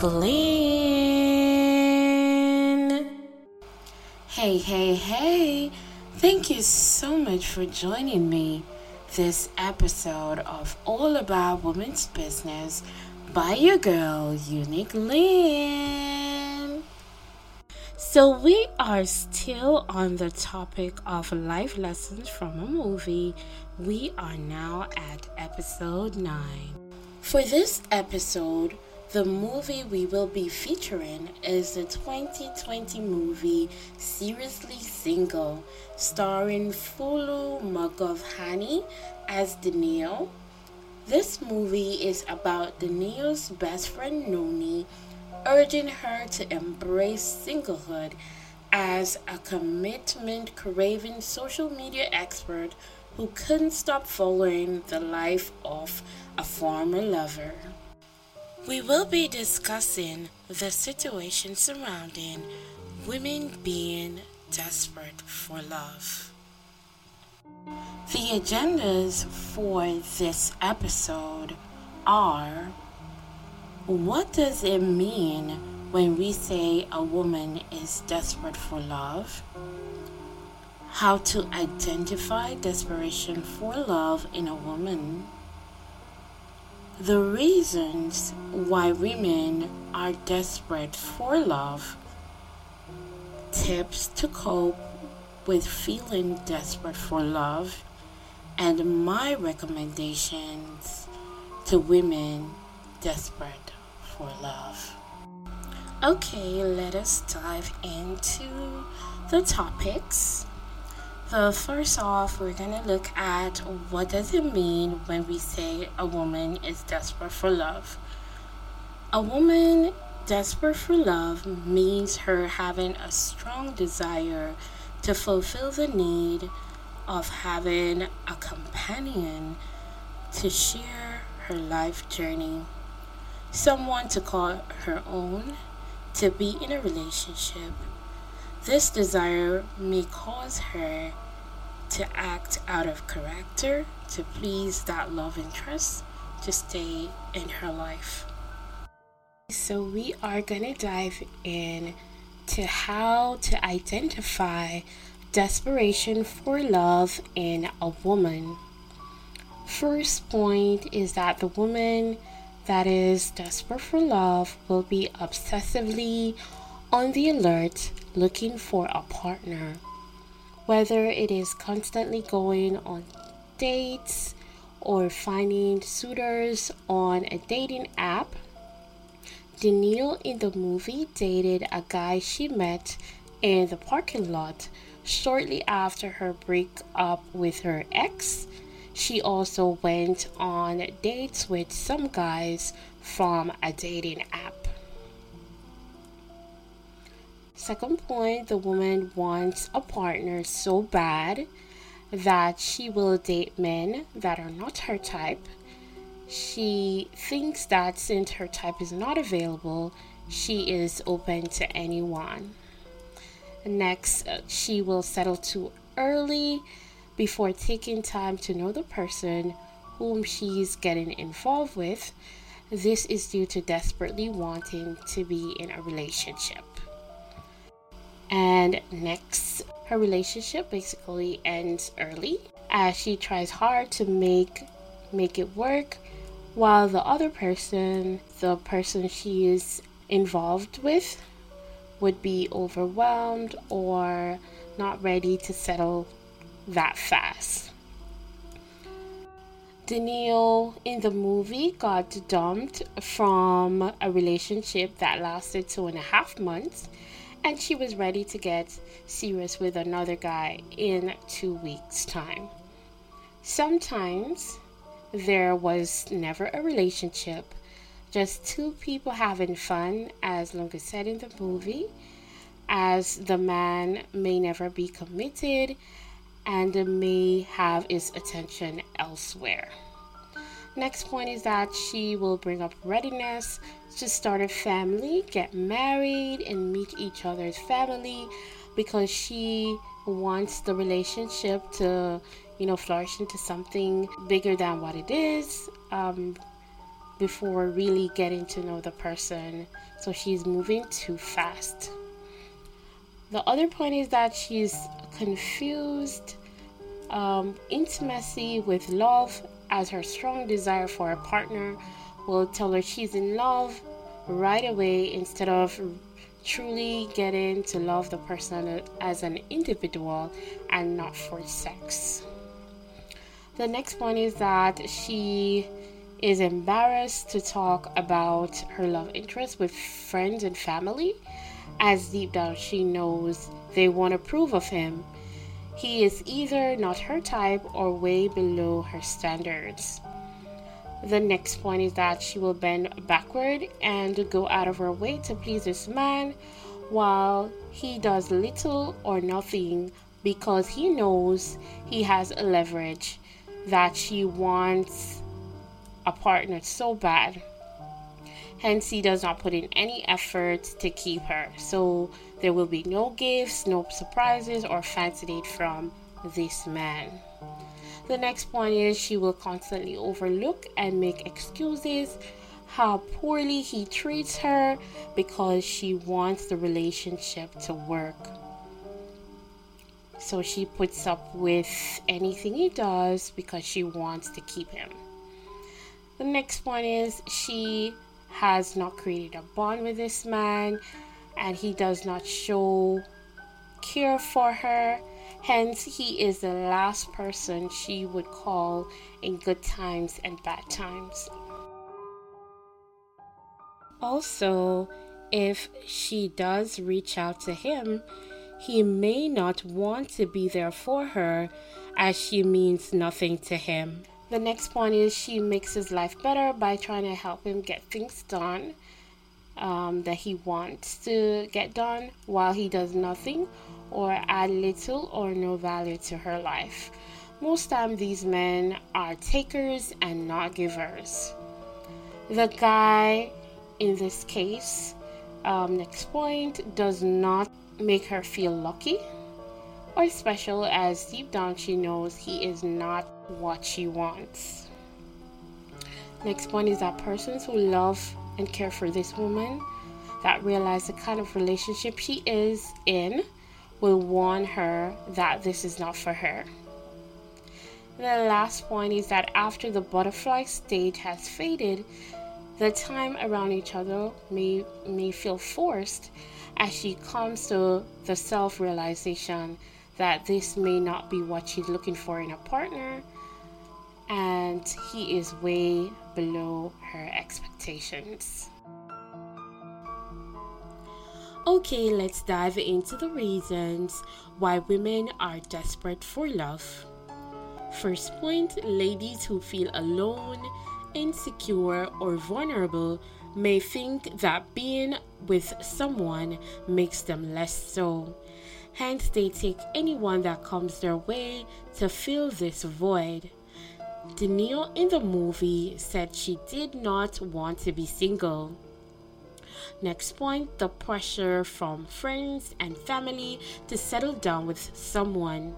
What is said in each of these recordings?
your girl, Unique Lynn. Hey, hey, hey. Thank you so much for joining me this episode of All About Women's Business by your girl, Unique Lynn. So, we are still on the topic of life lessons from a movie. We are now at episode 9. For this episode, the movie we will be featuring is the 2020 movie Seriously Single, starring Fulu Mugovhani as Danielle. This movie is about Danielle's best friend Noni, urging her to embrace singlehood as a commitment craving social media expert who couldn't stop following the life of a former lover. We will be discussing the situation surrounding women being desperate for love. The agendas for this episode are what does it mean when we say a woman is desperate for love? How to identify desperation for love in a woman? The reasons why women are desperate for love. Tips to cope with feeling desperate for love. And my recommendations to women desperate for love. Okay, let us dive into the topics. So first off, we're going to look at what does it mean when we say a woman is desperate for love. A woman desperate for love means her having a strong desire to fulfill the need of having a companion to share her life journey, someone to call her own, to be in a relationship this desire may cause her to act out of character to please that love interest to stay in her life. So, we are going to dive in to how to identify desperation for love in a woman. First point is that the woman that is desperate for love will be obsessively on the alert looking for a partner. Whether it is constantly going on dates or finding suitors on a dating app, Danielle in the movie dated a guy she met in the parking lot shortly after her breakup with her ex. She also went on dates with some guys from a dating app. Second point, the woman wants a partner so bad that she will date men that are not her type. She thinks that since her type is not available, she is open to anyone. Next, uh, she will settle too early before taking time to know the person whom she's getting involved with. This is due to desperately wanting to be in a relationship. And next, her relationship basically ends early as she tries hard to make make it work while the other person, the person she is involved with, would be overwhelmed or not ready to settle that fast. Danielle in the movie got dumped from a relationship that lasted two and a half months and she was ready to get serious with another guy in two weeks' time. Sometimes there was never a relationship, just two people having fun, as Lunga said in the movie, as the man may never be committed and may have his attention elsewhere. Next point is that she will bring up readiness to start a family, get married, and meet each other's family because she wants the relationship to, you know, flourish into something bigger than what it is. Um, before really getting to know the person. So she's moving too fast. The other point is that she's confused um, intimacy with love as her strong desire for a partner will tell her she's in love right away instead of truly getting to love the person as an individual and not for sex. The next point is that she is embarrassed to talk about her love interest with friends and family, as deep down she knows they won't approve of him. He is either not her type or way below her standards. The next point is that she will bend backward and go out of her way to please this man while he does little or nothing because he knows he has a leverage that she wants a partner so bad. Hence, he does not put in any effort to keep her. So, there will be no gifts, no surprises, or fancy date from this man. The next point is she will constantly overlook and make excuses how poorly he treats her because she wants the relationship to work. So she puts up with anything he does because she wants to keep him. The next point is she has not created a bond with this man and he does not show care for her Hence, he is the last person she would call in good times and bad times. Also, if she does reach out to him, he may not want to be there for her as she means nothing to him. The next point is she makes his life better by trying to help him get things done um, that he wants to get done while he does nothing or add little or no value to her life. Most time these men are takers and not givers. The guy in this case, um, next point, does not make her feel lucky or special as deep down she knows he is not what she wants. Next point is that persons who love and care for this woman that realize the kind of relationship she is in will warn her that this is not for her. And the last point is that after the butterfly stage has faded, the time around each other may, may feel forced as she comes to the self realization that this may not be what she's looking for in a partner and he is way below her expectations. Okay, let's dive into the reasons why women are desperate for love. First point ladies who feel alone, insecure, or vulnerable may think that being with someone makes them less so. Hence, they take anyone that comes their way to fill this void. Danielle in the movie said she did not want to be single. Next point the pressure from friends and family to settle down with someone.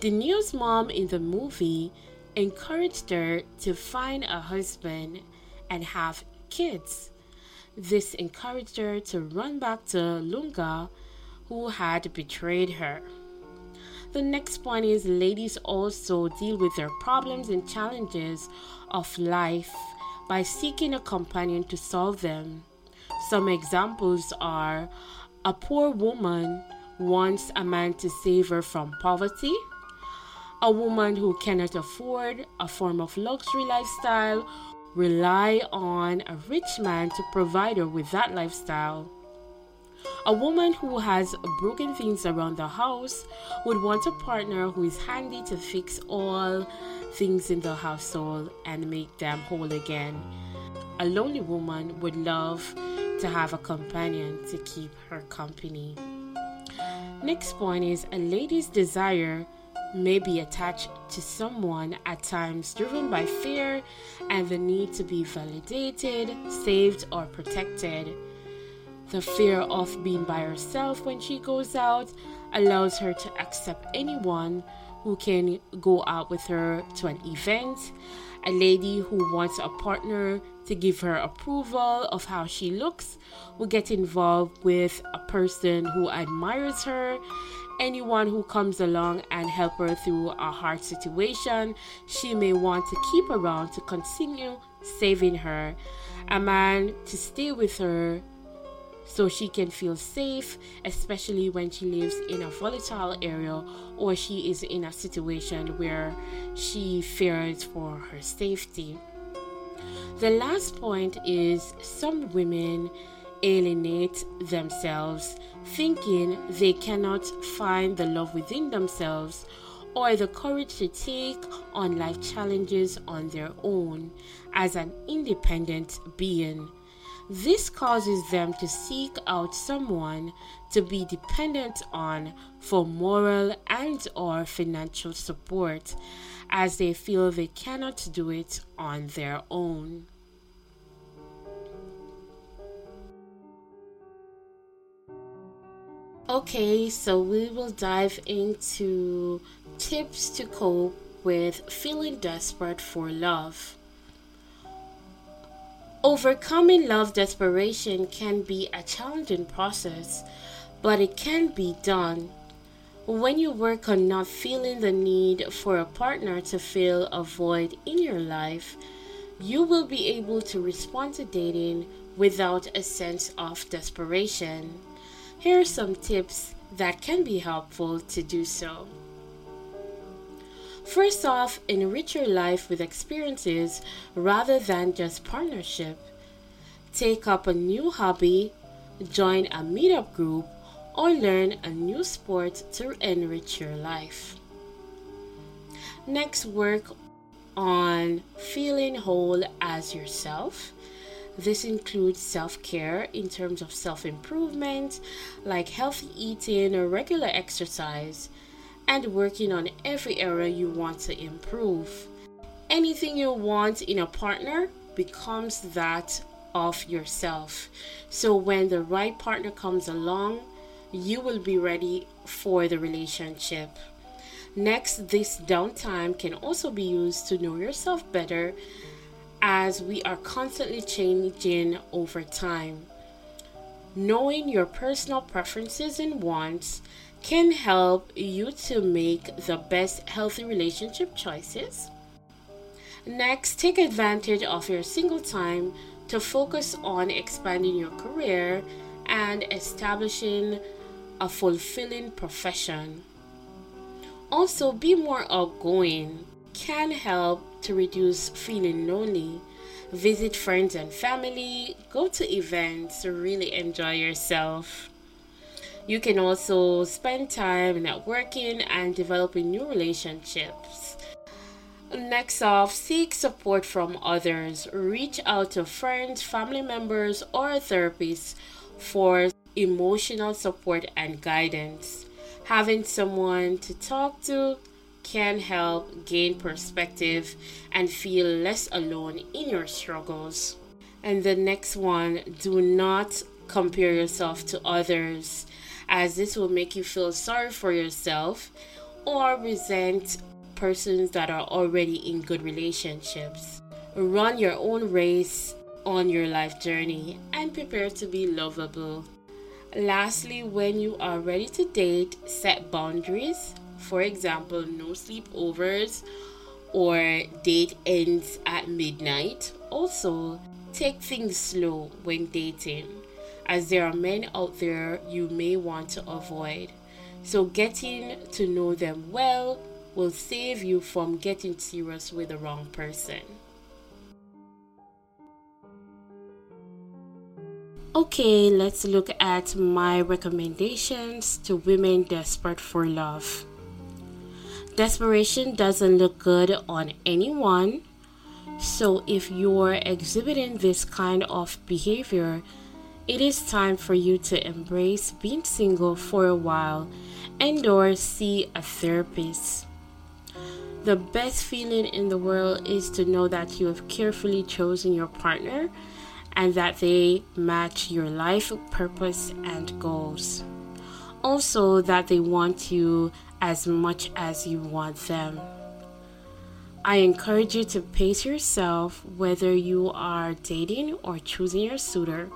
Danielle's mom in the movie encouraged her to find a husband and have kids. This encouraged her to run back to Lunga, who had betrayed her. The next point is ladies also deal with their problems and challenges of life by seeking a companion to solve them. Some examples are a poor woman wants a man to save her from poverty, a woman who cannot afford a form of luxury lifestyle rely on a rich man to provide her with that lifestyle. A woman who has broken things around the house would want a partner who is handy to fix all things in the household and make them whole again. A lonely woman would love to have a companion to keep her company. Next point is a lady's desire may be attached to someone at times driven by fear and the need to be validated, saved, or protected. The fear of being by herself when she goes out allows her to accept anyone who can go out with her to an event, a lady who wants a partner to give her approval of how she looks will get involved with a person who admires her. Anyone who comes along and help her through a hard situation she may want to keep around to continue saving her. A man to stay with her so she can feel safe, especially when she lives in a volatile area or she is in a situation where she fears for her safety. The last point is some women alienate themselves, thinking they cannot find the love within themselves or the courage to take on life challenges on their own as an independent being. This causes them to seek out someone to be dependent on for moral and or financial support as they feel they cannot do it on their own. Okay, so we will dive into tips to cope with feeling desperate for love. Overcoming love desperation can be a challenging process, but it can be done. When you work on not feeling the need for a partner to fill a void in your life, you will be able to respond to dating without a sense of desperation. Here are some tips that can be helpful to do so. First off, enrich your life with experiences rather than just partnership. Take up a new hobby, join a meetup group, or learn a new sport to enrich your life. Next, work on feeling whole as yourself. This includes self care in terms of self improvement, like healthy eating or regular exercise, and working on every area you want to improve. Anything you want in a partner becomes that of yourself. So when the right partner comes along, you will be ready for the relationship. Next, this downtime can also be used to know yourself better as we are constantly changing over time. Knowing your personal preferences and wants can help you to make the best healthy relationship choices. Next, take advantage of your single time to focus on expanding your career and establishing a fulfilling profession. Also, be more outgoing can help to reduce feeling lonely. Visit friends and family, go to events, really enjoy yourself. You can also spend time networking and developing new relationships. Next off, seek support from others. Reach out to friends, family members, or therapists for emotional support and guidance. Having someone to talk to can help gain perspective and feel less alone in your struggles. And the next one, do not compare yourself to others, as this will make you feel sorry for yourself or resent persons that are already in good relationships. Run your own race on your life journey and prepare to be lovable. Lastly, when you are ready to date, set boundaries. For example, no sleepovers or date ends at midnight. Also, take things slow when dating, as there are men out there you may want to avoid. So, getting to know them well will save you from getting serious with the wrong person. Okay, let's look at my recommendations to women desperate for love. Desperation doesn't look good on anyone, so if you're exhibiting this kind of behavior, it is time for you to embrace being single for a while and or see a therapist. The best feeling in the world is to know that you have carefully chosen your partner and that they match your life purpose and goals. Also, that they want you as much as you want them. I encourage you to pace yourself whether you are dating or choosing your suitor.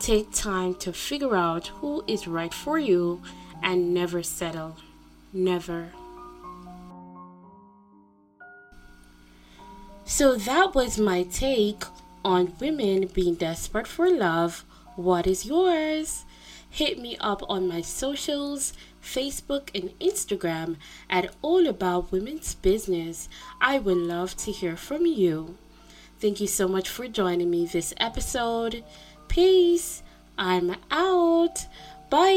Take time to figure out who is right for you and never settle. Never. So that was my take on women being desperate for love. What is yours? Hit me up on my socials, Facebook and Instagram at All About Women's Business. I would love to hear from you. Thank you so much for joining me this episode. Peace. I'm out. Bye.